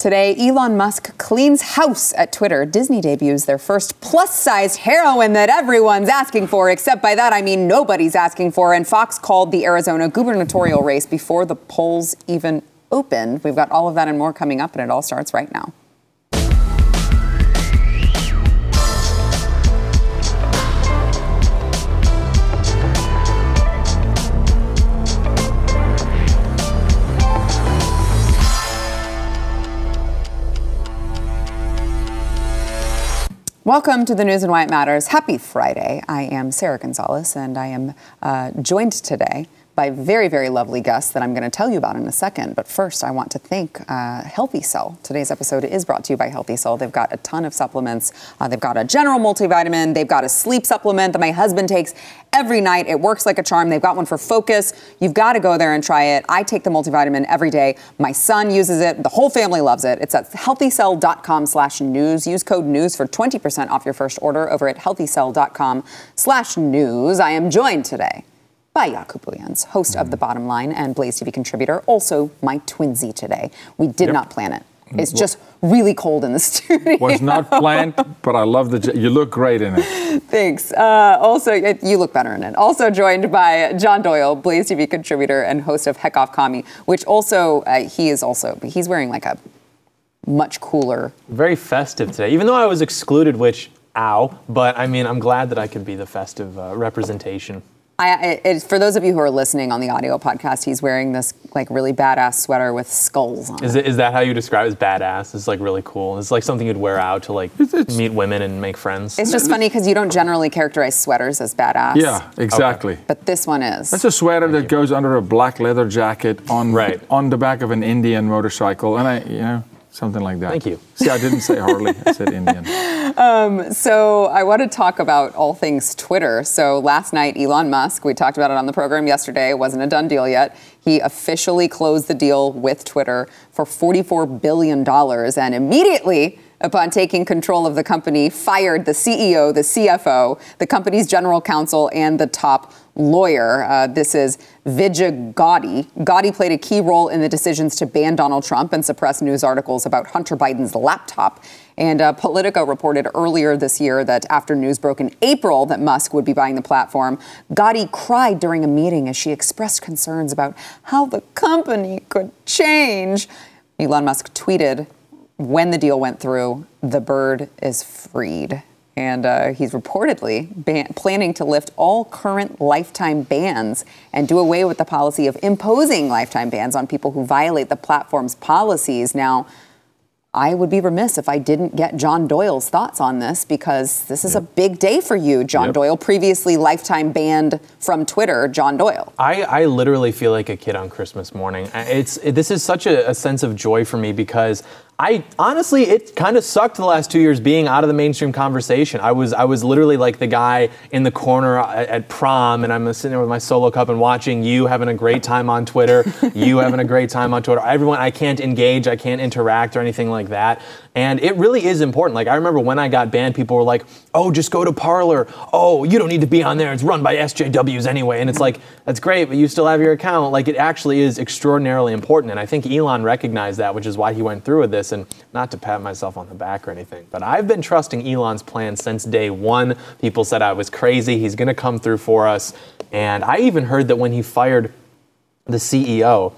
Today, Elon Musk cleans house at Twitter. Disney debuts their first plus sized heroine that everyone's asking for, except by that I mean nobody's asking for. And Fox called the Arizona gubernatorial race before the polls even opened. We've got all of that and more coming up, and it all starts right now. Welcome to the News and Why It Matters. Happy Friday. I am Sara Gonzales, and I am uh, joined today by very, very lovely guests that I'm going to tell you about in a second. But first, I want to thank uh, Healthy Cell. Today's episode is brought to you by Healthy Cell. They've got a ton of supplements. Uh, they've got a general multivitamin. They've got a sleep supplement that my husband takes every night. It works like a charm. They've got one for focus. You've got to go there and try it. I take the multivitamin every day. My son uses it. The whole family loves it. It's at healthycell.com slash news. Use code news for 20% off your first order over at healthycell.com slash news. I am joined today by Jaco Booyens, host of The Bottom Line and Blaze TV contributor, also my twinsy today. We did Yep. not plan it. It's just really cold in the studio. was not planned, but I love the. You look great in it. Thanks. Uh, also, you look better in it. Also joined by John Doyle, Blaze TV contributor and host of Heck Off Commie, which also uh, he is also he's wearing like a much cooler. very festive today, even though I was excluded, which, ow, but I mean, I'm glad that I could be the festive uh, representation. I, it, for those of you who are listening on the audio podcast, he's wearing this like really badass sweater with skulls on. Is, it, is that how you describe it as badass? It's like really cool. It's like something you'd wear out to like it's- meet women and make friends. It's just funny because you don't generally characterize sweaters as badass. Yeah, exactly. But this one is. That's a sweater that goes under a black leather jacket on Right. on the back of an Indian motorcycle, and I, you know, something like that. Thank you. See, I didn't say Harley. I said Indian. Um, so I want to talk about all things Twitter. So last night, Elon Musk, we talked about it on the program yesterday. It wasn't a done deal yet. He officially closed the deal with Twitter for $44 billion and immediately upon taking control of the company, fired the CEO, the CFO, the company's general counsel, and the top lawyer. Uh, this is Vijaya Gadde. Gadde played a key role in the decisions to ban Donald Trump and suppress news articles about Hunter Biden's laptop. And uh, Politico reported earlier this year that after news broke in April that Musk would be buying the platform, Gadde cried during a meeting as she expressed concerns about how the company could change. Elon Musk tweeted, when the deal went through, the bird is freed. And uh, he's reportedly ban- planning to lift all current lifetime bans and do away with the policy of imposing lifetime bans on people who violate the platform's policies. Now, I would be remiss if I didn't get John Doyle's thoughts on this because this is a big day for you, John Yep. Doyle, previously lifetime banned from Twitter, John Doyle. I, I literally feel like a kid on Christmas morning. It's it, this is such a, a sense of joy for me because I honestly it kind of sucked the last two years being out of the mainstream conversation. I was I was literally like the guy in the corner at, at prom, and I'm sitting there with my solo cup and watching you having a great time on Twitter, you having a great time on Twitter. Everyone I can't engage, I can't interact or anything like that. And it really is important. Like I remember when I got banned, people were like, "Oh, just go to Parler. Oh, you don't need to be on there. It's run by SJWs anyway." And it's like, that's great, but you still have your account. Like it actually is extraordinarily important. And I think Elon recognized that, which is why he went through with this. And not to pat myself on the back or anything, but I've been trusting Elon's plan since day one. People said I was crazy. He's going to come through for us. And I even heard that when he fired the CEO,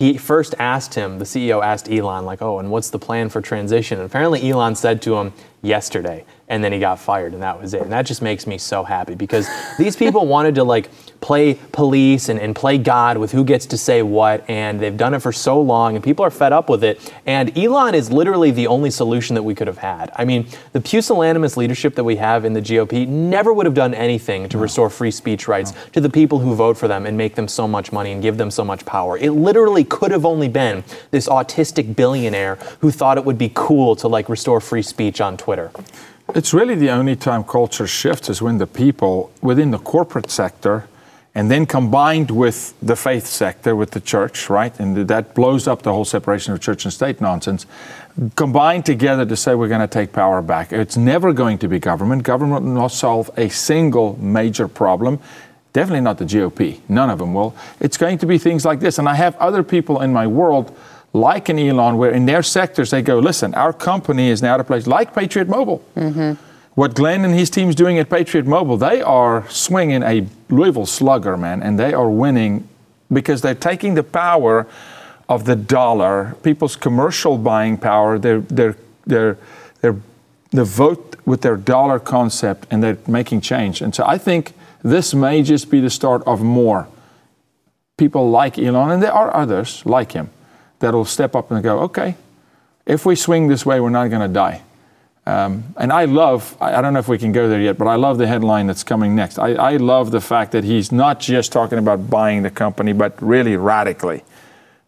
he first asked him, the CEO asked Elon, like, oh, and what's the plan for transition? And apparently Elon said to him, yesterday and then he got fired and that was it. And that just makes me so happy because these people wanted to like play police and, and play god with who gets to say what and they've done it for so long and people are fed up with it. And elon is literally the only solution that we could have had. I mean the pusillanimous leadership that we have in the gop never would have done anything to restore free speech rights to the people who vote for them and make them so much money and give them so much power. It literally could have only been this autistic billionaire who thought it would be cool to like restore free speech on twitter It's really the only time culture shifts is when the people within the corporate sector and then combined with the faith sector, with the church, right? And that blows up the whole separation of church and state nonsense. Combined together to say we're going to take power back. It's never going to be government. Government will not solve a single major problem. Definitely not the GOP. None of them will. It's going to be things like this. And I have other people in my world, like an Elon, where in their sectors they go, listen, our company is now at a place like Patriot Mobile. Mm-hmm. What Glenn and his team's doing at Patriot Mobile, they are swinging a Louisville slugger, man, and they are winning because they're taking the power of the dollar, people's commercial buying power, their their their their the vote with their dollar concept, and they're making change. And so I think this may just be the start of more people like Elon, and there are others like him that will step up and go, okay, if we swing this way, we're not going to die. Um, and I love, I, I don't know if we can go there yet, but I love the headline that's coming next. I, I love the fact that he's not just talking about buying the company, but really radically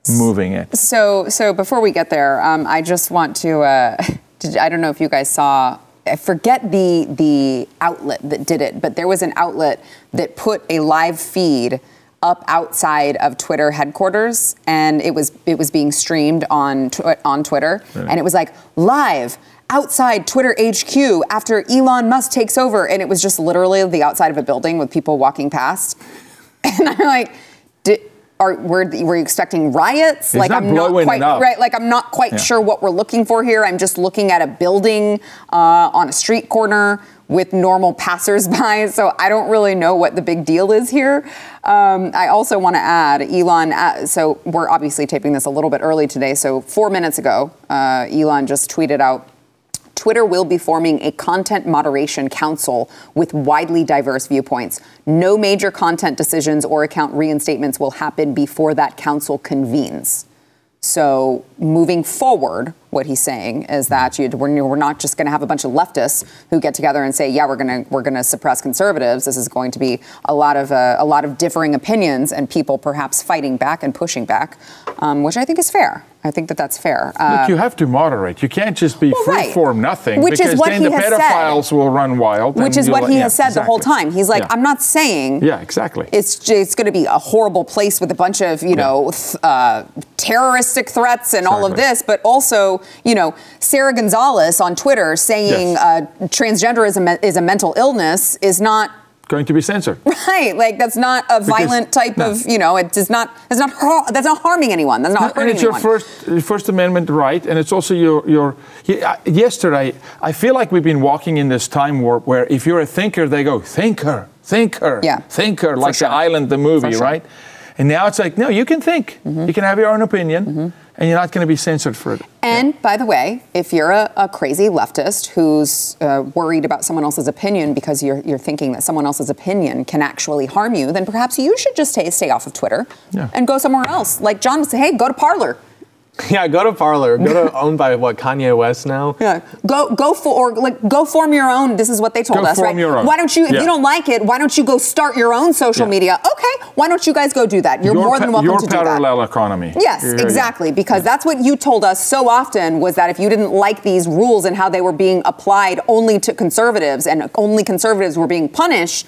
moving it. So, so before we get there, um, I just want to. Uh, did, I don't know if you guys saw. I forget the the outlet that did it, but there was an outlet that put a live feed up outside of Twitter headquarters, and it was it was being streamed on tw- on Twitter, and it was like live outside Twitter HQ after Elon Musk takes over, and it was just literally the outside of a building with people walking past, and I'm like. Are, were, were you expecting riots? like not I'm not quite right. Like I'm not quite Yeah. sure what we're looking for here. I'm just looking at a building uh, on a street corner with normal passersby. So I don't really know what the big deal is here. Um, I also want to add, Elon. Uh, so we're obviously taping this a little bit early today. So four minutes ago, uh, Elon just tweeted out. Twitter will be forming a content moderation council with widely diverse viewpoints. No major content decisions or account reinstatements will happen before that council convenes. So moving forward, what he's saying is that you, we're, we're not just going to have a bunch of leftists who get together and say, "Yeah, we're going to we're going to suppress conservatives." This is going to be a lot of uh, a lot of differing opinions and people perhaps fighting back and pushing back, um, which I think is fair. I think that that's fair. Uh, Look, you have to moderate. You can't just be Well, free right. form nothing Which is what then he the has said. will run wild. which is what he yeah, has said the whole time. He's like, Yeah. I'm not saying Yeah, exactly. it's j- it's going to be a horrible place with a bunch of you know th- uh, terroristic threats and all of this, but also you know Sara Gonzales on Twitter saying Yes. uh, transgenderism is a mental illness is not Going to be censored. right. Like that's not a violent type no. of you know it does not that's not har- that's not harming anyone. That's not and hurting it's your first First Amendment right, and it's also your your. uh, Yesterday, I feel like we've been walking in this time warp where if you're a thinker, they go thinker, thinker, Yeah, thinker, like sure. the Island, the movie, sure. Right? And now it's like, no, you can think, you can have your own opinion, and you're not going to be censored for it. And by the way, if you're a, a crazy leftist who's uh, worried about someone else's opinion because you're, you're thinking that someone else's opinion can actually harm you, then perhaps you should just stay, stay off of Twitter Yeah. and go somewhere else. Like John would say, hey, go to Parler. Yeah, go to Parler. Go to owned by what Kanye West now. Yeah, go go for or like go form your own. This is what they told Go us, form right? your own. Why don't you? If Yeah. you don't like it, why don't you go start your own social Yeah. media? Okay, why don't you guys go do that? You're your more than welcome your to do that. parallel economy. Yes, Yeah, yeah. exactly. Because that's what you told us so often was that if you didn't like these rules and how they were being applied only to conservatives and only conservatives were being punished,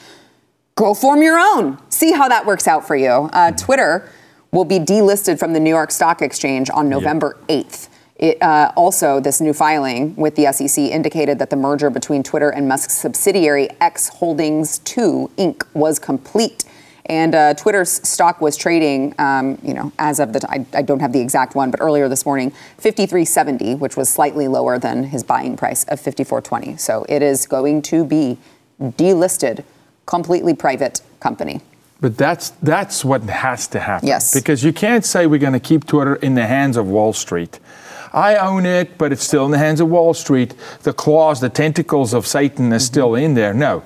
go form your own. See how that works out for you. Uh, Twitter will be delisted from the New York Stock Exchange on November 8th. It, uh, also, this new filing with the SEC indicated that the merger between Twitter and Musk's subsidiary X Holdings 2 Inc. was complete. And uh, Twitter's stock was trading, um, you know, as of the time, I don't have the exact one, but earlier this morning, 53.70, which was slightly lower than his buying price of 54.20. So it is going to be delisted, completely private company. But that's that's what has to happen. Yes. Because you can't say we're going to keep Twitter in the hands of Wall Street. I own it, but it's still in the hands of Wall Street. The claws, the tentacles of Satan is still in there. No,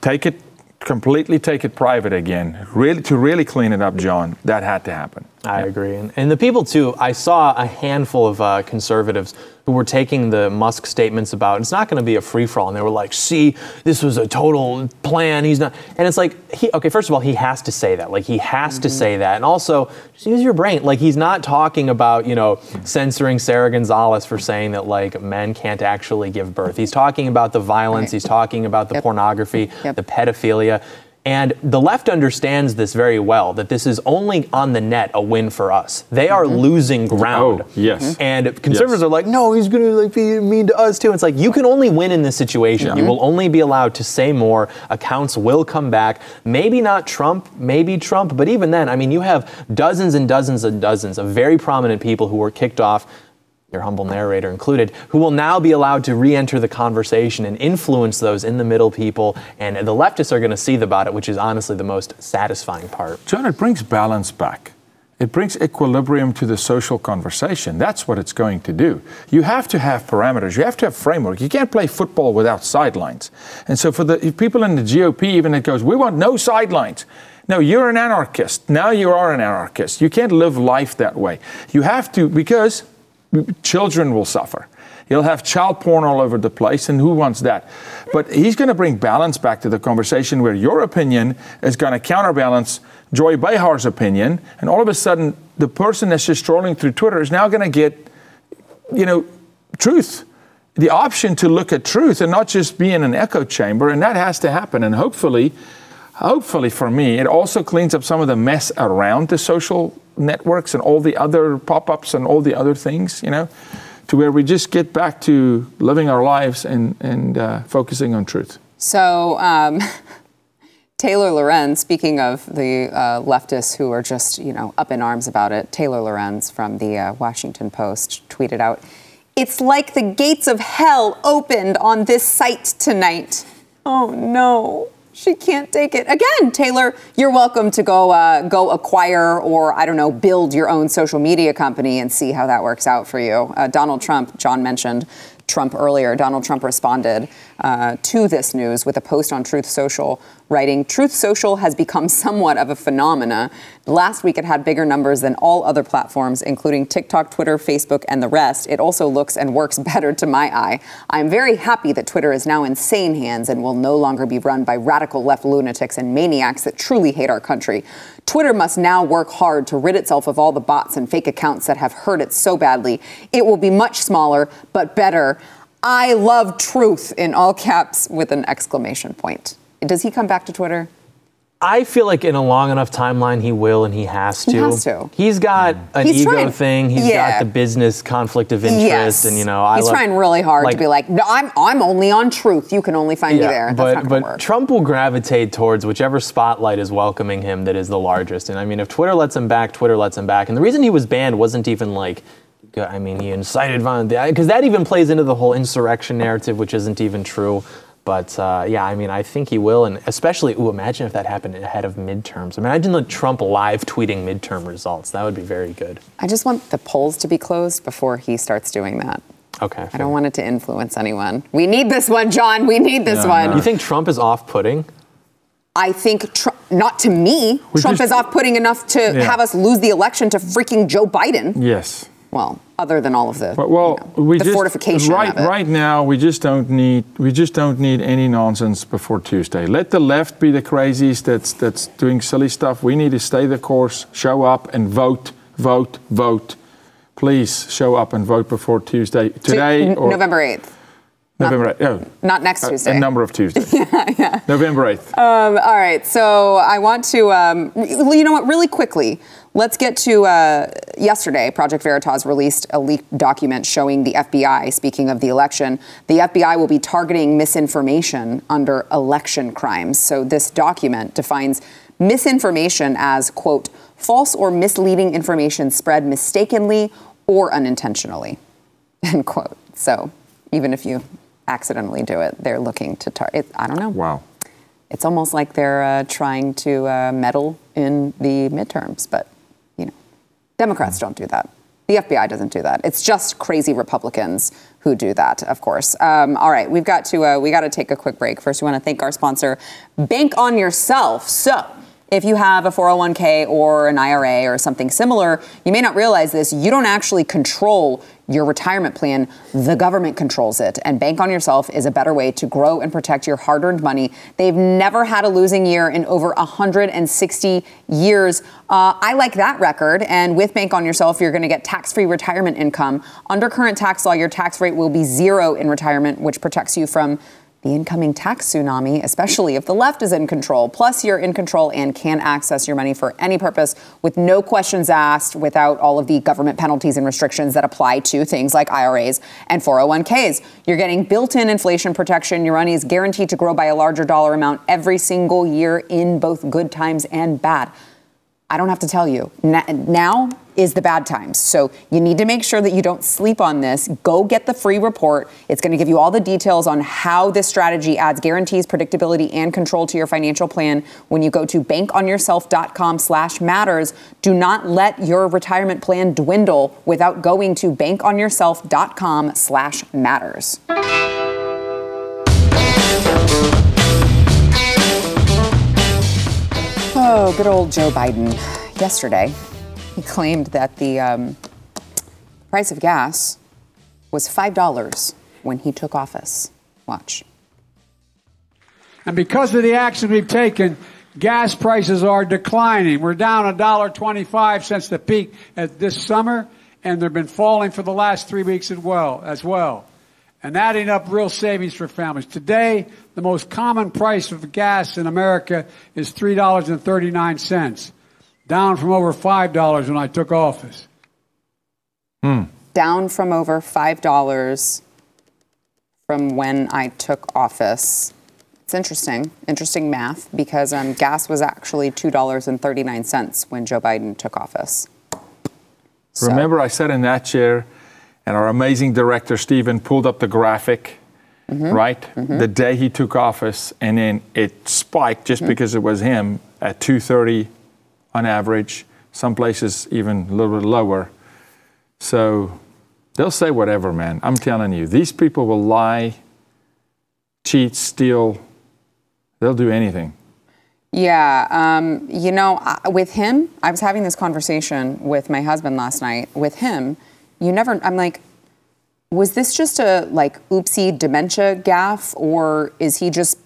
take it completely, take it private again. Really, to really clean it up, John. That had to happen. I agree. And, and the people, too, I saw a handful of uh, conservatives who were taking the Musk statements about it's not going to be a free for all. And they were like, see, this was a total plan. He's not. And it's like, he, okay, first of all, he has to say that. Like, he has mm-hmm. to say that. And also, just use your brain. Like, he's not talking about, you know, censoring Sara Gonzales for saying that, like, men can't actually give birth. He's talking about the violence. Right. He's talking about the yep. pornography, yep. the pedophilia. And the left understands this very well that this is only on the net a win for us. They are mm-hmm. losing ground. Oh, yes. Mm-hmm. And conservatives yes. are like, no, he's going to like be mean to us too. It's like you can only win in this situation. Yeah. You will only be allowed to say more. Accounts will come back. Maybe not Trump, maybe Trump, but even then, I mean, you have dozens and dozens and dozens of very prominent people who were kicked off your humble narrator included, who will now be allowed to re enter the conversation and influence those in the middle people. And the leftists are going to seethe about it, which is honestly the most satisfying part. John, it brings balance back. It brings equilibrium to the social conversation. That's what it's going to do. You have to have parameters. You have to have framework. You can't play football without sidelines. And so for the people in the GOP, even it goes, we want no sidelines. No, you're an anarchist. Now you are an anarchist. You can't live life that way. You have to, because children will suffer. He'll have child porn all over the place, and who wants that? But he's going to bring balance back to the conversation where your opinion is going to counterbalance Joy Behar's opinion, and all of a sudden, the person that's just strolling through Twitter is now going to get, you know, truth, the option to look at truth and not just be in an echo chamber, and that has to happen. And hopefully, hopefully for me, it also cleans up some of the mess around the social networks and all the other pop-ups and all the other things, you know, to where we just get back to living our lives and, and uh, focusing on truth. So, um, Taylor Lorenz, speaking of the uh, leftists who are just, you know, up in arms about it, Taylor Lorenz from the uh, Washington Post tweeted out, "It's like the gates of hell opened on this site tonight." Oh no she can't take it. Again, Taylor, you're welcome to go uh, go acquire or I don't know build your own social media company and see how that works out for you. Uh, Donald Trump, John mentioned, Trump earlier, Donald Trump responded uh, to this news with a post on Truth Social, writing, Truth Social has become somewhat of a phenomena. Last week, it had bigger numbers than all other platforms, including TikTok, Twitter, Facebook, and the rest. It also looks and works better to my eye. I'm very happy that Twitter is now in sane hands and will no longer be run by radical left lunatics and maniacs that truly hate our country. Twitter must now work hard to rid itself of all the bots and fake accounts that have hurt it so badly. It will be much smaller, but better. I love truth in all caps with an exclamation point. Does he come back to Twitter? I feel like in a long enough timeline he will and he has to. He has to. He's got mm. an He's ego trying, thing. He's yeah. got the business conflict of interest, yes. and you know, I he's love, trying really hard like, to be like, no, I'm I'm only on truth. You can only find yeah, me there. That's but but work. Trump will gravitate towards whichever spotlight is welcoming him that is the largest. And I mean, if Twitter lets him back, Twitter lets him back. And the reason he was banned wasn't even like. I mean, he incited violence because that even plays into the whole insurrection narrative, which isn't even true. But uh, yeah, I mean, I think he will, and especially, ooh, imagine if that happened ahead of midterms. Imagine the Trump live tweeting midterm results. That would be very good. I just want the polls to be closed before he starts doing that. Okay. I don't want it to influence anyone. We need this one, John. We need this one. No. You think Trump is off-putting? I think, tr- not to me, we Trump just, is off-putting enough to yeah. have us lose the election to freaking Joe Biden. Yes. Well, other than all of the well, you know, we the just, fortification right right now we just don't need we just don't need any nonsense before Tuesday. Let the left be the crazies that's that's doing silly stuff. We need to stay the course, show up and vote, vote, vote. Please show up and vote before Tuesday today or November eighth. November 8th. Oh, not next Tuesday. A, a number of Tuesdays. yeah, yeah. November 8th. Um, all right. So I want to, um, you know what, really quickly, Let's get to uh, yesterday. Project Veritas released a leaked document showing the FBI, speaking of the election, the FBI will be targeting misinformation under election crimes. So this document defines misinformation as, quote, false or misleading information spread mistakenly or unintentionally, end quote. So even if you accidentally do it, they're looking to target. I don't know. Wow. It's almost like they're uh, trying to uh, meddle in the midterms, but Democrats don't do that. The FBI doesn't do that. It's just crazy Republicans who do that, of course. Um, all right, we've got to uh, we got to take a quick break. First, we want to thank our sponsor, Bank on Yourself. So. If you have a 401k or an IRA or something similar, you may not realize this. You don't actually control your retirement plan, the government controls it. And Bank on Yourself is a better way to grow and protect your hard earned money. They've never had a losing year in over 160 years. Uh, I like that record. And with Bank on Yourself, you're going to get tax free retirement income. Under current tax law, your tax rate will be zero in retirement, which protects you from the incoming tax tsunami, especially if the left is in control. Plus, you're in control and can access your money for any purpose with no questions asked, without all of the government penalties and restrictions that apply to things like IRAs and 401ks. You're getting built in inflation protection. Your money is guaranteed to grow by a larger dollar amount every single year in both good times and bad. I don't have to tell you. Now is the bad times. So you need to make sure that you don't sleep on this. Go get the free report. It's going to give you all the details on how this strategy adds guarantees, predictability, and control to your financial plan when you go to bankonyourself.com slash matters. Do not let your retirement plan dwindle without going to bankonyourself.com slash matters. Oh, good old Joe Biden. Yesterday, he claimed that the um, price of gas was $5 when he took office. Watch. And because of the action we've taken, gas prices are declining. We're down $1.25 since the peak at this summer, and they've been falling for the last three weeks as well. As well and adding up real savings for families. Today, the most common price of gas in America is $3.39, down from over $5 when I took office. Hmm. Down from over $5 from when I took office. It's interesting, interesting math, because um, gas was actually $2.39 when Joe Biden took office. So. Remember, I sat in that chair and our amazing director Stephen pulled up the graphic, mm-hmm. right? Mm-hmm. The day he took office, and then it spiked just mm-hmm. because it was him at 230 on average. Some places even a little bit lower. So they'll say whatever, man. I'm telling you, these people will lie, cheat, steal. They'll do anything. Yeah, um, you know, with him, I was having this conversation with my husband last night. With him, you never, I'm like, was this just a like oopsie dementia gaffe, or is he just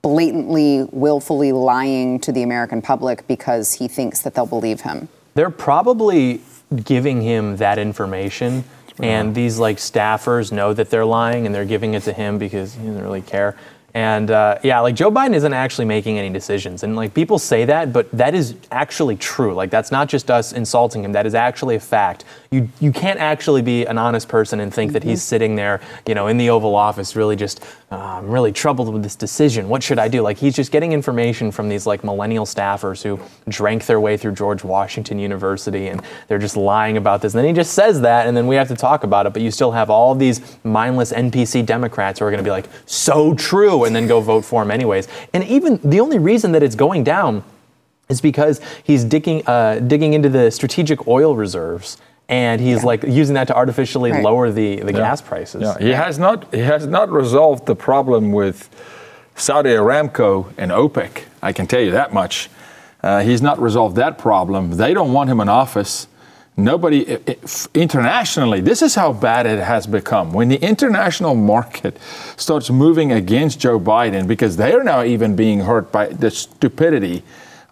blatantly, willfully lying to the American public because he thinks that they'll believe him? They're probably giving him that information. And these like staffers know that they're lying and they're giving it to him because he doesn't really care. And uh, yeah, like Joe Biden isn't actually making any decisions. And like people say that, but that is actually true. Like that's not just us insulting him. That is actually a fact. You you can't actually be an honest person and think mm-hmm. that he's mm-hmm. sitting there, you know, in the Oval Office, really just I'm really troubled with this decision. What should I do? Like he's just getting information from these like millennial staffers who drank their way through George Washington University, and they're just lying about this. And then he just says that, and then we have to talk about it. But you still have all these mindless NPC Democrats who are going to be like, so true and then go vote for him anyways. And even the only reason that it's going down is because he's digging uh, digging into the strategic oil reserves and he's yeah. like using that to artificially right. lower the, the yeah. gas prices. Yeah. He has not he has not resolved the problem with Saudi Aramco and OPEC. I can tell you that much. Uh, he's not resolved that problem. They don't want him in office. Nobody internationally, this is how bad it has become. When the international market starts moving against Joe Biden because they are now even being hurt by the stupidity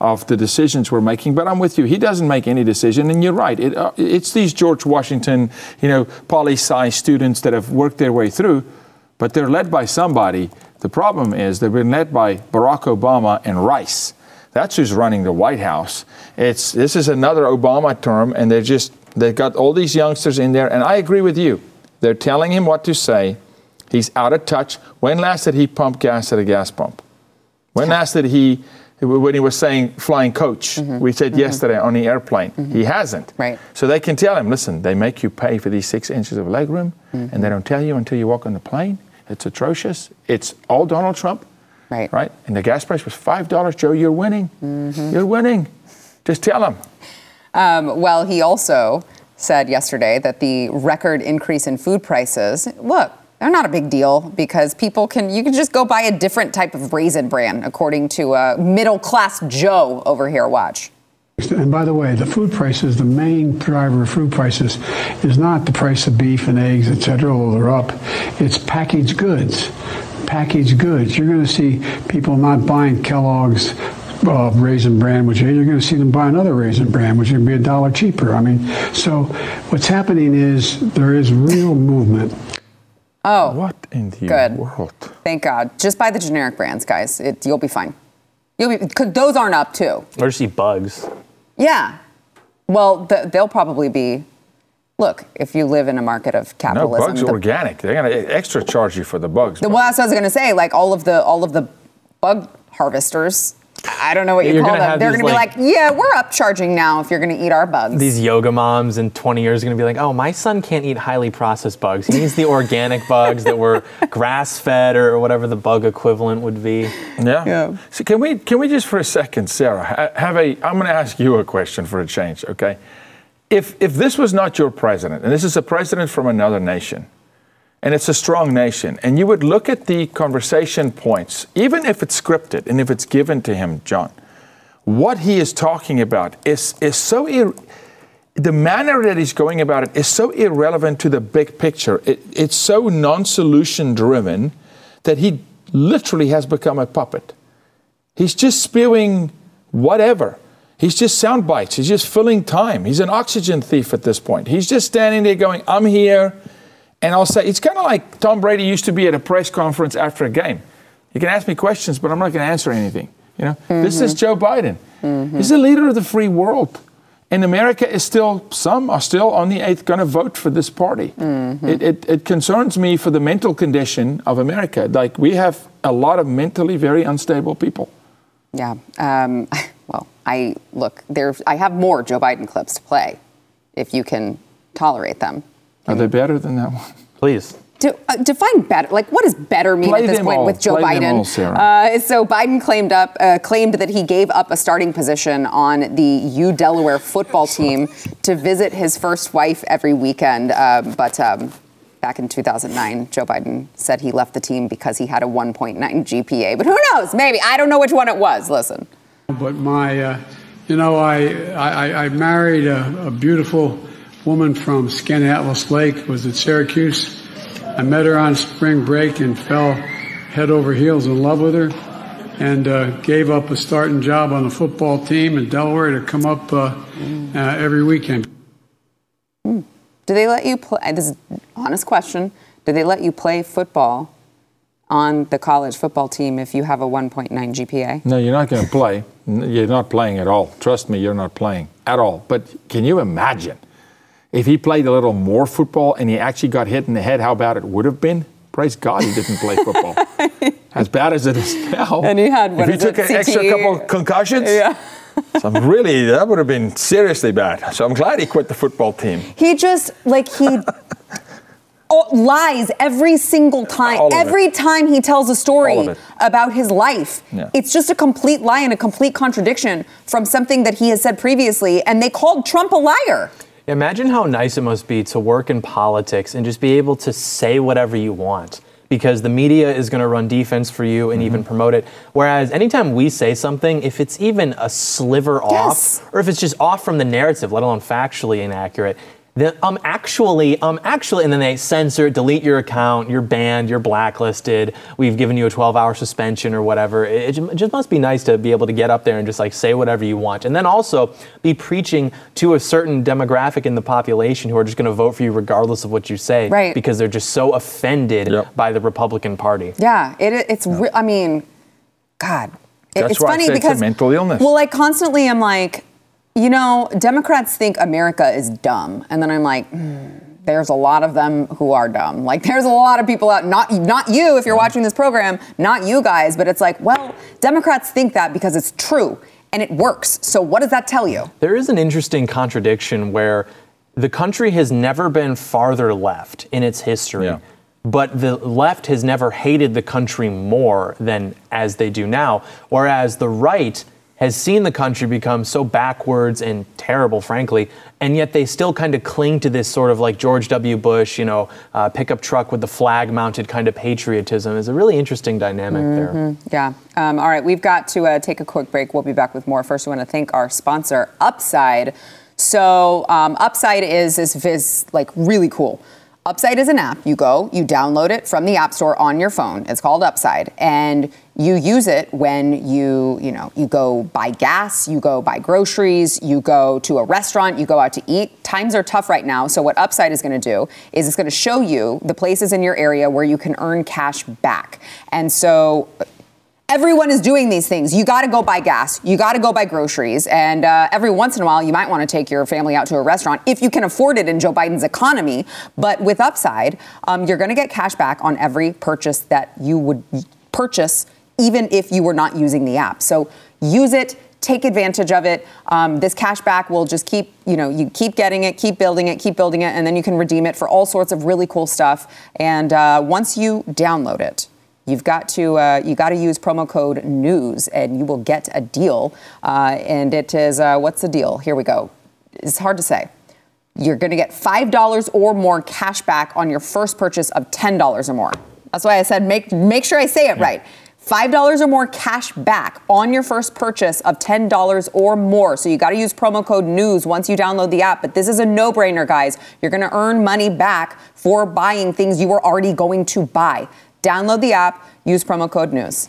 of the decisions we're making. But I'm with you. He doesn't make any decision, and you're right. It, uh, it's these George Washington, you know, poli sci students that have worked their way through, but they're led by somebody. The problem is they've been led by Barack Obama and Rice. That's who's running the White House. It's this is another Obama term, and they're just they've got all these youngsters in there. And I agree with you. They're telling him what to say. He's out of touch. When last did he pump gas at a gas pump? When last did he when he was saying flying coach, mm-hmm. we said mm-hmm. yesterday on the airplane, mm-hmm. he hasn't. Right. So they can tell him, listen, they make you pay for these six inches of legroom, and they mm-hmm. don't tell you until you walk on the plane. It's atrocious. It's all Donald Trump. Right. Right. And the gas price was five dollars. Joe, you're winning. Mm-hmm. You're winning. Just tell him. Um, well, he also said yesterday that the record increase in food prices, look, they're not a big deal because people can, you can just go buy a different type of raisin bran, according to uh, middle class Joe over here. Watch. And by the way, the food prices, the main driver of food prices is not the price of beef and eggs, et cetera, although they're up. It's packaged goods. Packaged goods. You're going to see people not buying Kellogg's uh, raisin bran, which you're going to see them buy another raisin bran, which would be a dollar cheaper. I mean, so what's happening is there is real movement. Oh, What in the Good. world? thank God. Just buy the generic brands, guys. It, you'll be fine. You'll be, cause those aren't up too. Or just eat bugs. Yeah. Well, th- they'll probably be. Look, if you live in a market of capitalism, No, capitalism, bugs the- are organic. They're going to extra charge you for the bugs. The, Well, that's what I was going to say. Like all of the all of the bug harvesters. I don't know what you You're call gonna them. They're going to be like- like, yeah, we're upcharging now if you're going to eat our bugs. These yoga moms in 20 years are going to be like, oh, my son can't eat highly processed bugs. He needs the organic bugs that were grass fed or whatever the bug equivalent would be. Yeah. Yeah. So can we can we just for a second, Sara, ha- have a? I'm going to ask you a question for a change, okay? If if this was not your president, and this is a president from another nation, and it's a strong nation, and you would look at the conversation points, even if it's scripted and if it's given to him, John, what he is talking about is is so. Ir- the manner that he's going about it is so irrelevant to the big picture. It, it's so non-solution driven that he literally has become a puppet. He's just spewing whatever. He's just sound bites. He's just filling time. He's an oxygen thief at this point. He's just standing there going, I'm here. And I'll say, it's kind of like Tom Brady used to be at a press conference after a game. You can ask me questions, but I'm not going to answer anything. You know, this is mm-hmm. Joe Biden. Mm-hmm. He's the leader of the free world. And America is still, some are still on the 8th going to vote for this party. Mm-hmm. It, it, it concerns me for the mental condition of America. Like, we have a lot of mentally very unstable people. yeah. Um, well, I look there. I have more Joe Biden clips to play, if you can tolerate them. Are they better than that one? Please. To, uh, define better, like what does better mean Play at this point all. with Joe Play them Biden? all, Sara. Uh, so Biden claimed up uh, claimed that he gave up a starting position on the U Delaware football team to visit his first wife every weekend. Um, but um, back in 2009, Joe Biden said he left the team because he had a 1.9 GPA. But who knows? Maybe I don't know which one it was. Listen. But my, uh, you know, I, I, I married a, a beautiful woman from Skaneateles Lake, was at Syracuse. I met her on spring break and fell head over heels in love with her and uh, gave up a starting job on the football team in Delaware to come up uh, uh, every weekend. Do they let you play? This is an honest question. Do they let you play football on the college football team if you have a 1.9 GPA? No, you're not going to play. You're not playing at all. Trust me, you're not playing at all. But can you imagine if he played a little more football and he actually got hit in the head, how bad it would have been? Praise God he didn't play football. as bad as it is now. And he had, what if he took it, an extra couple concussions, Yeah. so I'm really, that would have been seriously bad. So I'm glad he quit the football team. He just like he oh, lies every single time. Of it. Every time he tells a story about his life, Yeah. it's just a complete lie and a complete contradiction from something that he has said previously. And they called Trump a liar. Imagine how nice it must be to work in politics and just be able to say whatever you want because the media is going to run defense for you and mm-hmm. even promote it. Whereas anytime we say something, if it's even a sliver Yes. off or if it's just off from the narrative, let alone factually inaccurate, then um actually um actually and then they censor delete your account you're banned you're blacklisted we've given you a 12 hour suspension or whatever it, it just must be nice to be able to get up there and just like say whatever you want and then also be preaching to a certain demographic in the population who are just going to vote for you regardless of what you say Right. because they're just so offended Yep. by the republican party Yeah, it, it's. Re- I mean, God, It- That's it's why I funny say it's a because mental illness. Well, i constantly, I'm like, you know, Democrats think America is dumb, and then I'm like. "Hmm, There's a lot of them who are dumb. Like there's a lot of people out not not you if you're watching this program, not you guys, but it's like, well, Democrats think that because it's true and it works. So what does that tell you? There is an interesting contradiction where the country has never been farther left in its history. Yeah. But the left has never hated the country more than as they do now, whereas the right has seen the country become so backwards and terrible, frankly, and yet they still kind of cling to this sort of like George W. Bush, you know, uh, pickup truck with the flag mounted kind of patriotism is a really interesting dynamic there. Yeah. Um, all right, we've got to uh, take a quick break. We'll be back with more. First, we want to thank our sponsor, Upside. So, um, Upside is, is is like really cool. Upside is an app. You go, you download it from the App Store on your phone. It's called Upside, and you use it when you, you know, you go buy gas, you go buy groceries, you go to a restaurant, you go out to eat. Times are tough right now, so what Upside is going to do is it's going to show you the places in your area where you can earn cash back. And so Everyone is doing these things. You got to go buy gas. You got to go buy groceries. And uh, every once in a while, you might want to take your family out to a restaurant if you can afford it in Joe Biden's economy. But with Upside, um, you're going to get cash back on every purchase that you would purchase, even if you were not using the app. So use it. Take advantage of it. Um, this cash back will just keep, you know, you keep getting it, keep building it, keep building it, and then you can redeem it for all sorts of really cool stuff. And uh, once you download it, You've got to uh, you got to use promo code news and you will get a deal. Uh, and it is uh, what's the deal? Here we go. It's hard to say. You're going to get five dollars or more cash back on your first purchase of ten dollars or more. That's why I said make make sure I say it right. $5 or more cash back on your first purchase of $10 or more. So you got to use promo code NEWS once you download the app. But this is a no brainer, guys. You're going to earn money back for buying things you were already going to buy. Download the app, use promo code NEWS.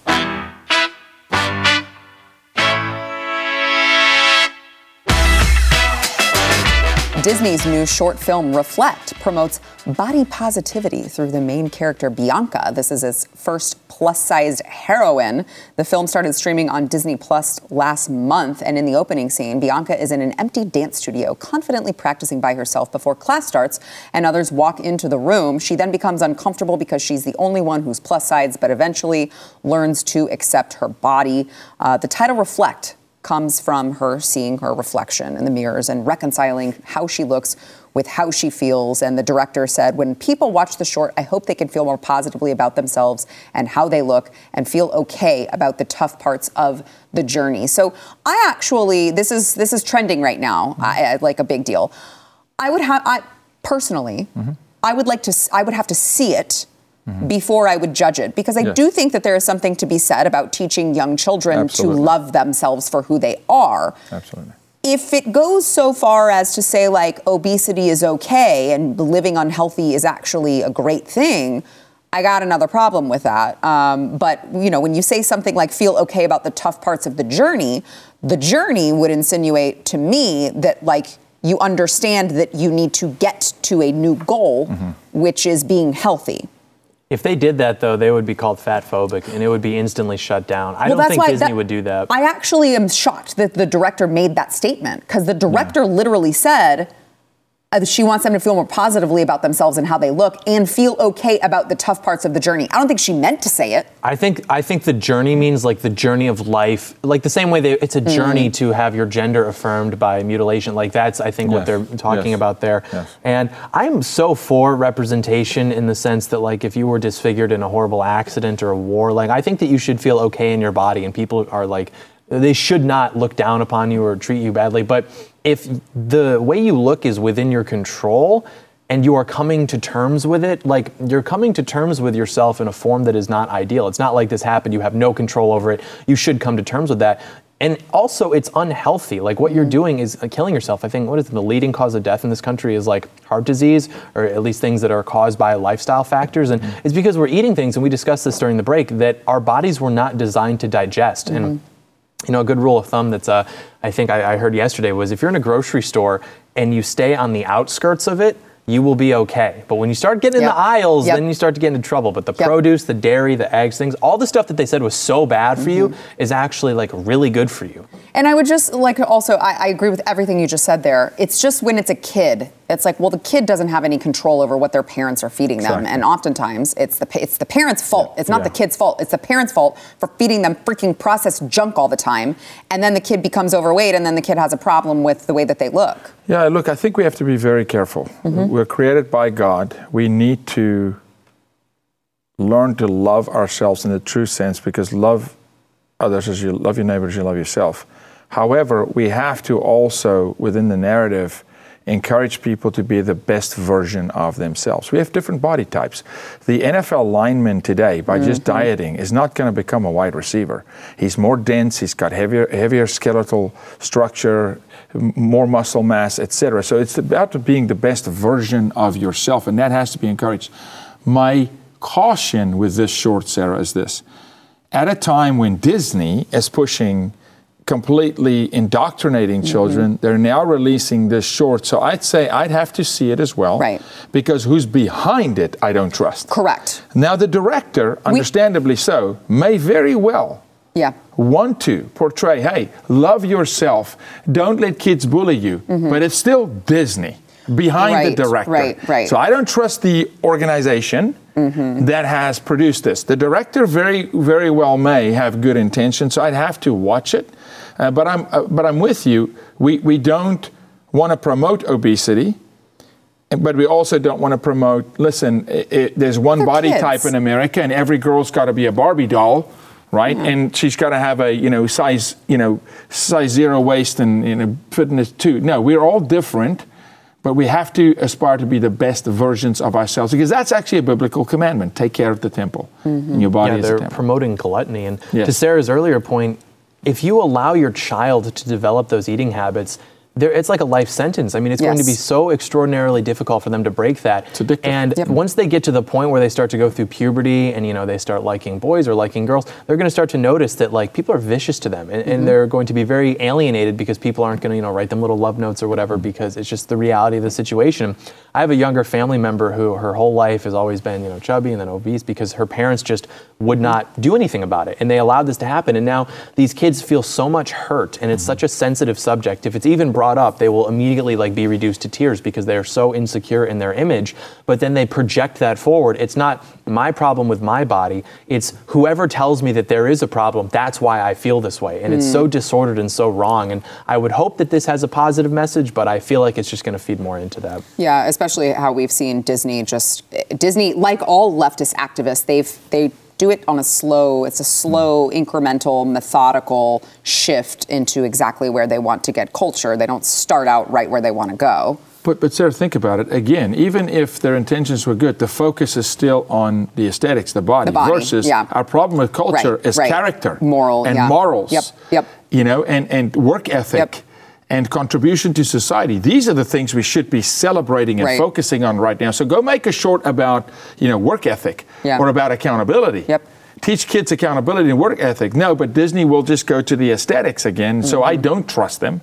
Disney's new short film Reflect promotes body positivity through the main character Bianca. This is its first plus-sized heroine. The film started streaming on Disney Plus last month, and in the opening scene, Bianca is in an empty dance studio, confidently practicing by herself before class starts, and others walk into the room. She then becomes uncomfortable because she's the only one who's plus-sized, but eventually learns to accept her body. Uh, the title Reflect comes from her seeing her reflection in the mirrors and reconciling how she looks with how she feels. And the director said, When people watch the short, I hope they can feel more positively about themselves and how they look and feel okay about the tough parts of the journey. So I actually, this is this is trending right now, mm-hmm. I, like a big deal. I would have, I personally, mm-hmm. I would like to, I would have to see it mm-hmm. before I would judge it. Because I yes. do think that there is something to be said about teaching young children Absolutely. to love themselves for who they are. Absolutely. If it goes so far as to say, like, obesity is okay and living unhealthy is actually a great thing, I got another problem with that. Um, but, you know, when you say something like feel okay about the tough parts of the journey, the journey would insinuate to me that, like, you understand that you need to get to a new goal, mm-hmm. which is being healthy. If they did that, though, they would be called fat phobic and it would be instantly shut down. I well, don't think Disney that, would do that. I actually am shocked that the director made that statement because the director yeah. literally said, she wants them to feel more positively about themselves and how they look and feel okay about the tough parts of the journey. I don't think she meant to say it. I think I think the journey means like the journey of life, like the same way that it's a mm. journey to have your gender affirmed by mutilation. Like that's I think yes. what they're talking yes. about there. Yes. And I'm so for representation in the sense that like if you were disfigured in a horrible accident or a war, like I think that you should feel okay in your body and people are like they should not look down upon you or treat you badly. But if the way you look is within your control and you are coming to terms with it, like you're coming to terms with yourself in a form that is not ideal. It's not like this happened, you have no control over it. You should come to terms with that. And also, it's unhealthy. Like what you're doing is killing yourself. I think what is the leading cause of death in this country is like heart disease, or at least things that are caused by lifestyle factors. And mm-hmm. it's because we're eating things, and we discussed this during the break, that our bodies were not designed to digest. Mm-hmm. And you know, a good rule of thumb that's uh, I think I, I heard yesterday was if you're in a grocery store and you stay on the outskirts of it, you will be okay. But when you start getting yep. in the aisles, yep. then you start to get into trouble. But the yep. produce, the dairy, the eggs, things, all the stuff that they said was so bad for mm-hmm. you is actually like really good for you. And I would just like also, I, I, agree with everything you just said there. It's just when it's a kid, it's like, well, the kid doesn't have any control over what their parents are feeding them, exactly. and oftentimes it's the it's the parents' fault. Yeah. It's not yeah. the kid's fault. It's the parents' fault for feeding them freaking processed junk all the time, and then the kid becomes overweight, and then the kid has a problem with the way that they look. Yeah, look, I think we have to be very careful. Mm-hmm. We're created by God. We need to learn to love ourselves in the true sense because love others as you love your neighbors, as you love yourself. However, we have to also, within the narrative, encourage people to be the best version of themselves. We have different body types. The NFL lineman today, by just dieting, is not going to become a wide receiver. He's more dense, he's got heavier, heavier skeletal structure, more muscle mass, etc. So it's about being the best version of yourself, and that has to be encouraged. My caution with this short, Sara, is this. At a time when Disney is pushing completely indoctrinating mm-hmm. children. They're now releasing this short. So I'd say I'd have to see it as well. Right. Because who's behind it, I don't trust. Correct. Now, the director, understandably so, may very well Yeah. want to portray, hey, love yourself, don't let kids bully you, but it's still Disney behind Mm-hmm. Right, the director. right, right. So I don't trust the organization Mm-hmm. that has produced this. The director very, very well may have good intentions, so I'd have to watch it. Uh, but I'm, uh, but I'm with you. We, we don't want to promote obesity. But we also don't want to promote. Listen, i i there's one They're body kids. type in America, and every girl's got to be a Barbie doll, right? Mm-hmm. And she's got to have a you know size you know size zero waist and you know fitness too. No, we're all different, but we have to aspire to be the best versions of ourselves because that's actually a biblical commandment. Take care of the temple, and your body yeah, is a they're temple. promoting gluttony. And Yes. to Sara's earlier point, if you allow your child to develop those eating habits, there, it's like a life sentence. I mean, it's going to be so extraordinarily difficult for them to break that. It's addictive. And Yep. once they get to the point where they start to go through puberty and you know they start liking boys or liking girls, they're going to start to notice that like people are vicious to them, and, Mm-hmm. and they're going to be very alienated because people aren't going to you know write them little love notes or whatever because it's just the reality of the situation. I have a younger family member who her whole life has always been you know chubby and then obese because her parents just would not do anything about it, and they allowed this to happen. And now these kids feel so much hurt, and it's such a sensitive subject. If it's even brought up, they will immediately like be reduced to tears because they are so insecure in their image. But then they project that forward. It's not my problem with my body. It's whoever tells me that there is a problem. That's why I feel this way, and it's hmm. so disordered and so wrong. And I would hope that this has a positive message, but I feel like it's just going to feed more into that. Yeah, especially how we've seen Disney just Disney, like all leftist activists, they've they do it on a slow. It's a slow, incremental, methodical shift into exactly where they want to get culture. They don't start out right where they want to go. But, but Sara, think about it again. Even if their intentions were good, the focus is still on the aesthetics, the body, The body, versus yeah. our problem with culture Right, is right. character, Moral, and yeah. morals. Yep, yep. You know, and and work ethic. Yep. And contribution to society. These are the things we should be celebrating and Right. focusing on right now. So go make a short about, you know, work ethic Yeah. or about accountability. Yep. Teach kids accountability and work ethic. No, but Disney will just go to the aesthetics again. So Mm-hmm. I don't trust them.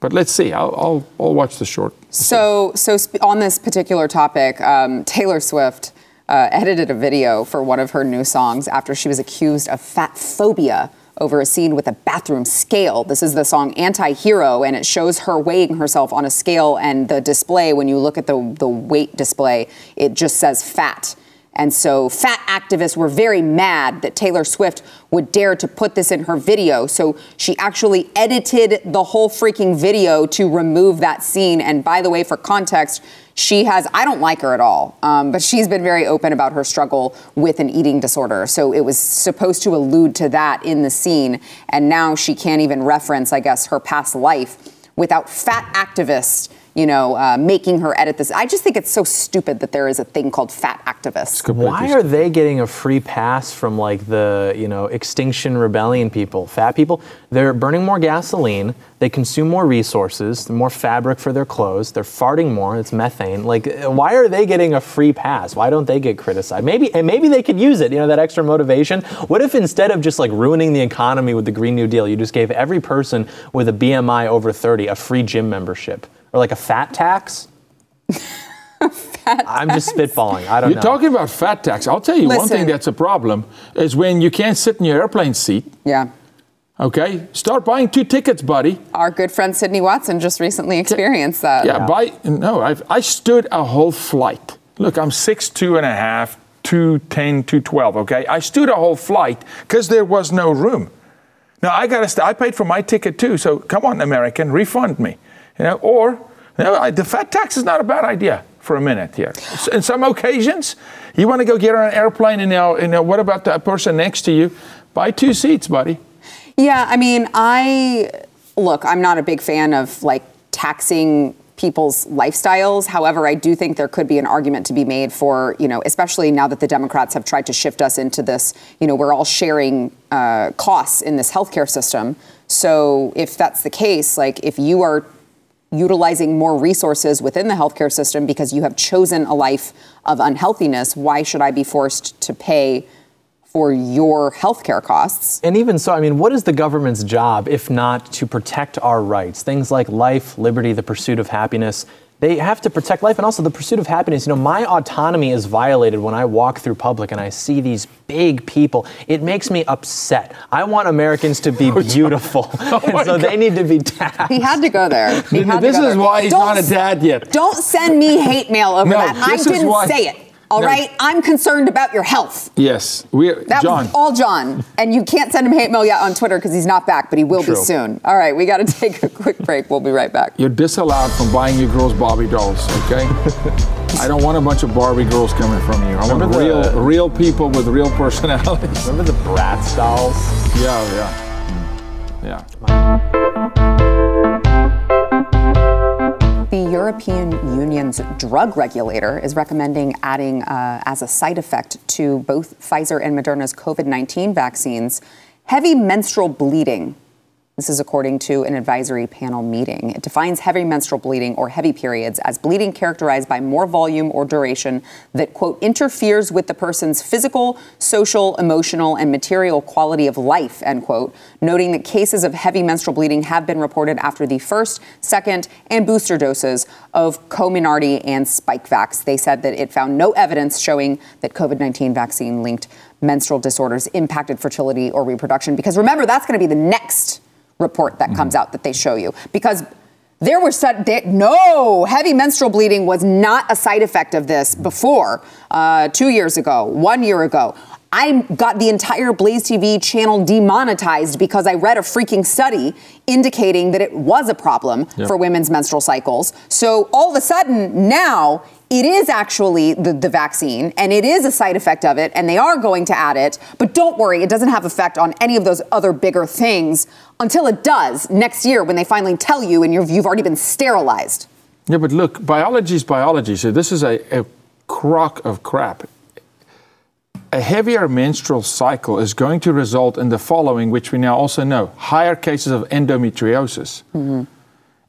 But let's see. I'll, I'll, I'll watch the short. So, so sp- on this particular topic, um, Taylor Swift uh, edited a video for one of her new songs after she was accused of fat phobia over a scene with a bathroom scale. This is the song Anti-Hero, and it shows her weighing herself on a scale, and the display, when you look at the, the weight display, it just says fat. And so fat activists were very mad that Taylor Swift would dare to put this in her video. So she actually edited the whole freaking video to remove that scene. And by the way, for context, she has, I don't like her at all, um, but she's been very open about her struggle with an eating disorder. So it was supposed to allude to that in the scene. And now she can't even reference, I guess, her past life without fat activists you know, uh, making her edit this. I just think it's so stupid that there is a thing called fat activists. Why are they getting a free pass from like the you know Extinction Rebellion people, fat people? They're burning more gasoline. They consume more resources, more fabric for their clothes. They're farting more. It's methane. Like, why are they getting a free pass? Why don't they get criticized? Maybe and maybe they could use it. You know, that extra motivation. What if instead of just like ruining the economy with the Green New Deal, you just gave every person with a BMI over 30 a free gym membership or like a fat tax? I'm just spitballing. I don't know. You're know. talking about fat tax. I'll tell you one thing that's a problem is when you can't sit in your airplane seat. Yeah. Okay, start buying two tickets, buddy. Our good friend Sydney Watson just recently experienced that. Yeah, buy. No, I've, I stood a whole flight. Look, I'm six two and a half, 210, 212, Okay, I stood a whole flight because there was no room. Now I got to. St- I paid for my ticket too. So come on, American, refund me. You know, or you know, the fat tax is not a bad idea for a minute here. In some occasions, you want to go get on an airplane, and now, you know, what about the person next to you? Buy two seats, buddy. Yeah, I mean, I look, I'm not a big fan of like taxing people's lifestyles. However, I do think there could be an argument to be made for, you know, especially now that the Democrats have tried to shift us into this, you know, we're all sharing uh, costs in this healthcare system. So if that's the case, like if you are utilizing more resources within the healthcare system because you have chosen a life of unhealthiness, why should I be forced to pay? for your healthcare costs. And even so, I mean, what is the government's job if not to protect our rights? Things like life, liberty, the pursuit of happiness. They have to protect life and also the pursuit of happiness. You know, my autonomy is violated when I walk through public and I see these big people. It makes me upset. I want Americans to be oh, beautiful. oh and so God. they need to be taxed. He had to go there. this go is there. why he's don't, not a dad yet. Don't send me hate mail over no, that. I didn't why, say it. All no. right, I'm concerned about your health. Yes, we. That John. was all John, and you can't send him hate mail yet on Twitter because he's not back, but he will True. be soon. All right, we got to take a quick break. We'll be right back. You're disallowed from buying your girls Barbie dolls. Okay. I don't want a bunch of Barbie girls coming from you. I Remember want the, real, real people with real personalities. Remember the Bratz dolls? Yeah, yeah, mm. yeah. European Union's drug regulator is recommending adding, uh, as a side effect to both Pfizer and Moderna's COVID 19 vaccines, heavy menstrual bleeding this is according to an advisory panel meeting. It defines heavy menstrual bleeding or heavy periods as bleeding characterized by more volume or duration that, quote, interferes with the person's physical, social, emotional, and material quality of life, end quote, noting that cases of heavy menstrual bleeding have been reported after the first, second, and booster doses of Comirnaty and Spikevax. They said that it found no evidence showing that COVID 19 vaccine linked menstrual disorders impacted fertility or reproduction. Because remember, that's going to be the next report that mm-hmm. comes out that they show you because there were they, no heavy menstrual bleeding was not a side effect of this before uh, two years ago, one year ago. I got the entire Blaze TV channel demonetized because I read a freaking study indicating that it was a problem yep. for women's menstrual cycles. So all of a sudden now it is actually the, the vaccine and it is a side effect of it and they are going to add it. But don't worry, it doesn't have effect on any of those other bigger things until it does next year when they finally tell you and you've, you've already been sterilized. Yeah, but look, biology is biology. So this is a, a crock of crap. A heavier menstrual cycle is going to result in the following, which we now also know higher cases of endometriosis. Mm-hmm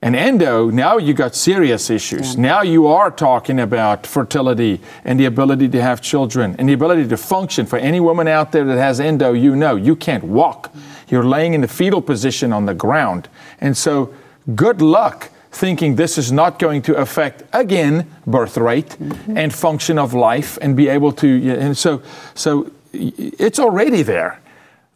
and endo, now you got serious issues. Yeah. Now you are talking about fertility and the ability to have children and the ability to function. For any woman out there that has endo, you know you can't walk. You're laying in the fetal position on the ground. And so, good luck thinking this is not going to affect, again, birth rate mm-hmm. and function of life and be able to. And so, so it's already there.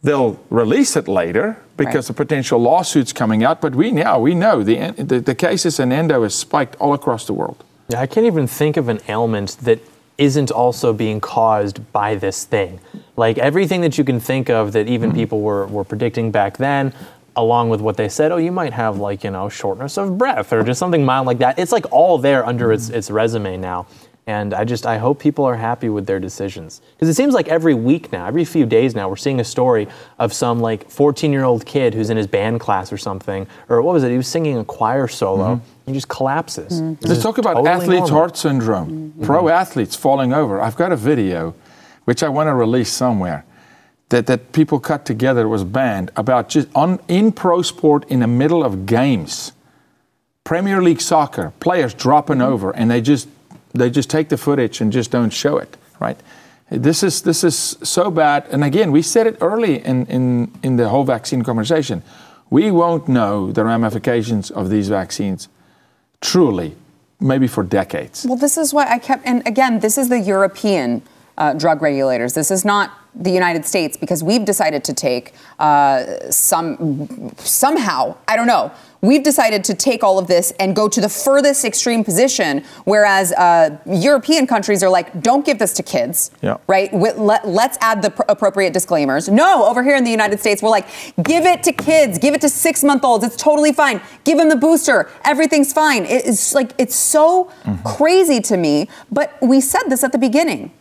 They'll release it later because right. of potential lawsuits coming out. But we now we know the, the, the cases in endo is spiked all across the world. Yeah, I can't even think of an ailment that isn't also being caused by this thing. Like everything that you can think of that even mm-hmm. people were, were predicting back then, along with what they said, oh, you might have like, you know, shortness of breath or just something mild like that. It's like all there under mm-hmm. its, its resume now. And I just I hope people are happy with their decisions because it seems like every week now, every few days now, we're seeing a story of some like 14 year old kid who's in his band class or something, or what was it? He was singing a choir solo. Mm-hmm. He just collapses. Mm-hmm. Let's talk about totally athlete's normal. heart syndrome. Mm-hmm. Pro athletes falling over. I've got a video, which I want to release somewhere, that, that people cut together. Was banned about just on in pro sport in the middle of games. Premier League soccer, players dropping mm-hmm. over, and they just they just take the footage and just don't show it, right? This is, this is so bad. And again, we said it early in, in, in the whole vaccine conversation. We won't know the ramifications of these vaccines truly, maybe for decades. Well, this is what I kept, and again, this is the European uh, drug regulators. This is not the United States because we've decided to take uh, some somehow I don't know. We've decided to take all of this and go to the furthest extreme position, whereas uh, European countries are like, don't give this to kids, yeah. right? Let, us add the pr- appropriate disclaimers. No, over here in the United States, we're like, give it to kids, give it to six month olds. It's totally fine. Give them the booster. Everything's fine. It's like, it's so mm-hmm. crazy to me. But we said this at the beginning.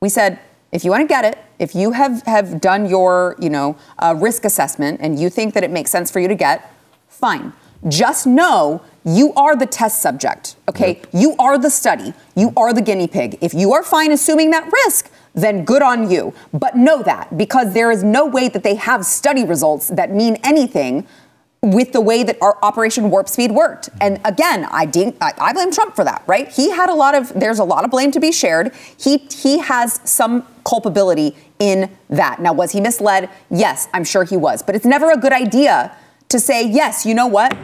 We said, if you want to get it, if you have, have done your, you know, uh, risk assessment and you think that it makes sense for you to get, fine. Just know you are the test subject, okay? Yep. You are the study. You are the guinea pig. If you are fine assuming that risk, then good on you. But know that because there is no way that they have study results that mean anything with the way that our Operation Warp Speed worked. Mm-hmm. And again, I, de- I, blame Trump for that, right? He had a lot of, there's a lot of blame to be shared. He, he has some culpability in that. Now, was he misled? Yes, I'm sure he was. But it's never a good idea to say, yes, you know what?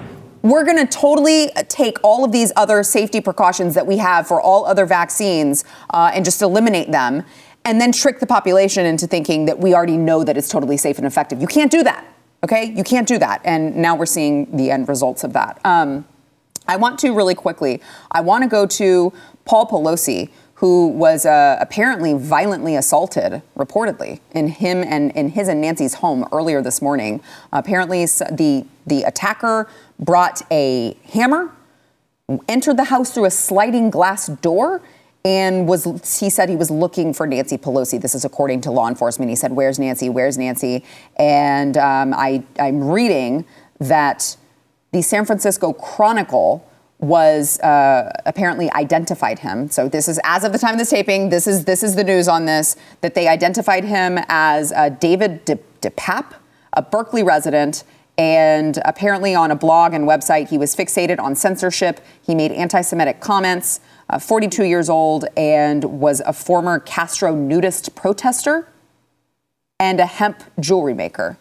We're going to totally take all of these other safety precautions that we have for all other vaccines uh, and just eliminate them and then trick the population into thinking that we already know that it's totally safe and effective. You can't do that. Okay, you can't do that. And now we're seeing the end results of that. Um, I want to really quickly, I want to go to Paul Pelosi, who was uh, apparently violently assaulted, reportedly, in him and in his and Nancy's home earlier this morning. apparently, the, the attacker brought a hammer, entered the house through a sliding glass door, and was he said he was looking for Nancy Pelosi. This is according to law enforcement. He said, "Where's Nancy? Where's Nancy?" And um, I, I'm reading that the San Francisco Chronicle was uh, apparently identified him. So this is as of the time of this taping. This is this is the news on this that they identified him as uh, David De- DePape, a Berkeley resident. And apparently, on a blog and website, he was fixated on censorship. He made anti Semitic comments uh, 42 years old, and was a former Castro nudist protester and a hemp jewelry maker.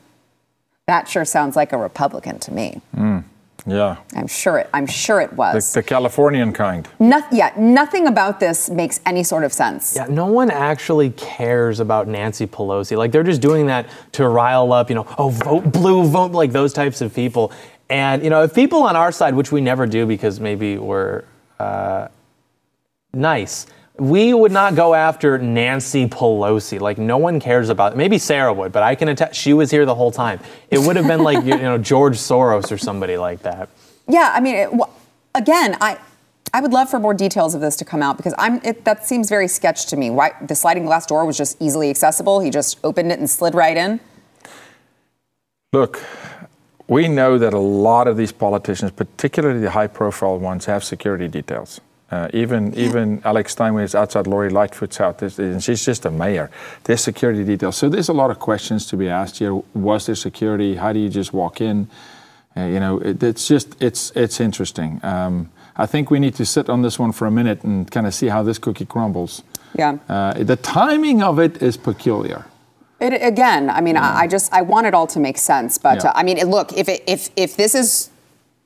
That sure sounds like a Republican to me. Mm, yeah. I'm sure it. I'm sure it was the, the Californian kind. No, yeah, nothing about this makes any sort of sense. Yeah, no one actually cares about Nancy Pelosi. Like they're just doing that to rile up, you know, oh vote blue, vote like those types of people. And you know, if people on our side, which we never do because maybe we're uh, nice. We would not go after Nancy Pelosi. Like no one cares about. It. Maybe Sara would, but I can attest she was here the whole time. It would have been like you know George Soros or somebody like that. Yeah, I mean, it, well, again, I I would love for more details of this to come out because I'm it, that seems very sketch to me. Why the sliding glass door was just easily accessible? He just opened it and slid right in. Look, we know that a lot of these politicians, particularly the high-profile ones, have security details. Uh, even even Alex Steinway is outside Lori Lightfoot's house, and she's just a mayor. There's security details, so there's a lot of questions to be asked here. Was there security? How do you just walk in? Uh, you know, it, it's just it's it's interesting. Um, I think we need to sit on this one for a minute and kind of see how this cookie crumbles. Yeah. Uh, the timing of it is peculiar. It, again, I mean, yeah. I, I, just I want it all to make sense, but yeah. Uh, I mean, look, if it, if if this is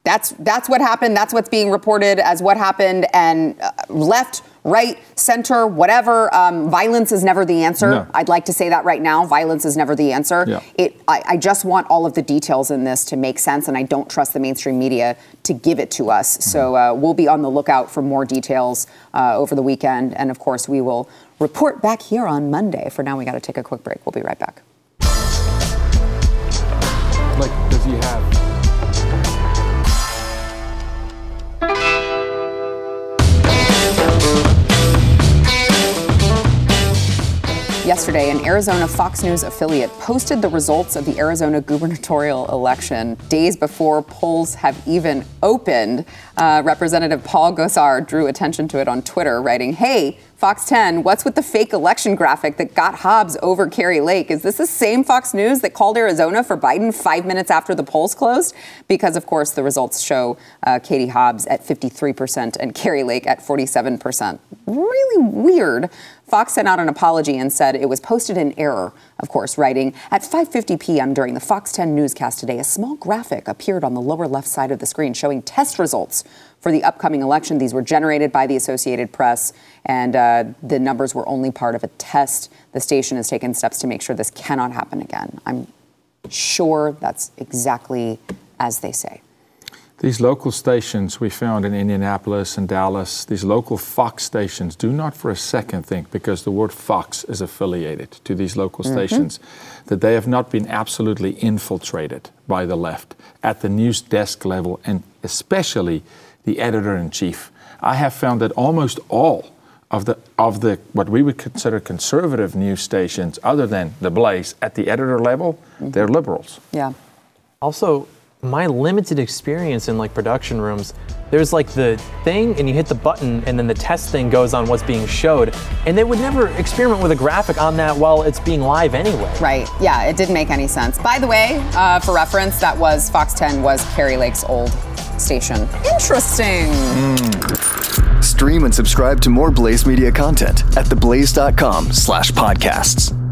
that's that's what happened. That's what's being reported as what happened. And uh, left, right, center, whatever. Um, violence is never the answer. No. I'd like to say that right now. Violence is never the answer. Yeah. It. I, I, just want all of the details in this to make sense, and I don't trust the mainstream media to give it to us. Mm-hmm. So uh, we'll be on the lookout for more details uh, over the weekend, and of course we will report back here on Monday. For now, we got to take a quick break. We'll be right back. Like, does he have? Yesterday, an Arizona Fox News affiliate posted the results of the Arizona gubernatorial election days before polls have even opened. Uh, Representative Paul Gosar drew attention to it on Twitter, writing, Hey, Fox 10, what's with the fake election graphic that got Hobbs over Kari Lake? Is this the same Fox News that called Arizona for Biden five minutes after the polls closed? Because, of course, the results show uh, Katie Hobbs at 53% and Kari Lake at 47%. Really weird. Fox sent out an apology and said it was posted in error, of course, writing, At 5.50 p.m. during the Fox 10 newscast today, a small graphic appeared on the lower left side of the screen showing test results for the upcoming election. These were generated by the Associated Press, and uh, the numbers were only part of a test. The station has taken steps to make sure this cannot happen again. I'm sure that's exactly as they say. These local stations we found in Indianapolis and Dallas, these local Fox stations, do not for a second think, because the word Fox is affiliated to these local mm-hmm. stations, that they have not been absolutely infiltrated by the left at the news desk level and especially the editor in chief. I have found that almost all of the of the what we would consider conservative news stations, other than the Blaze, at the editor level, they're liberals. Yeah. Also, my limited experience in like production rooms, there's like the thing and you hit the button and then the test thing goes on what's being showed. And they would never experiment with a graphic on that while it's being live anyway. Right. Yeah, it didn't make any sense. By the way, uh, for reference, that was Fox 10 was Kari Lake's old station. Interesting. Stream and subscribe to more Blaze Media content at theblaze.com slash podcasts.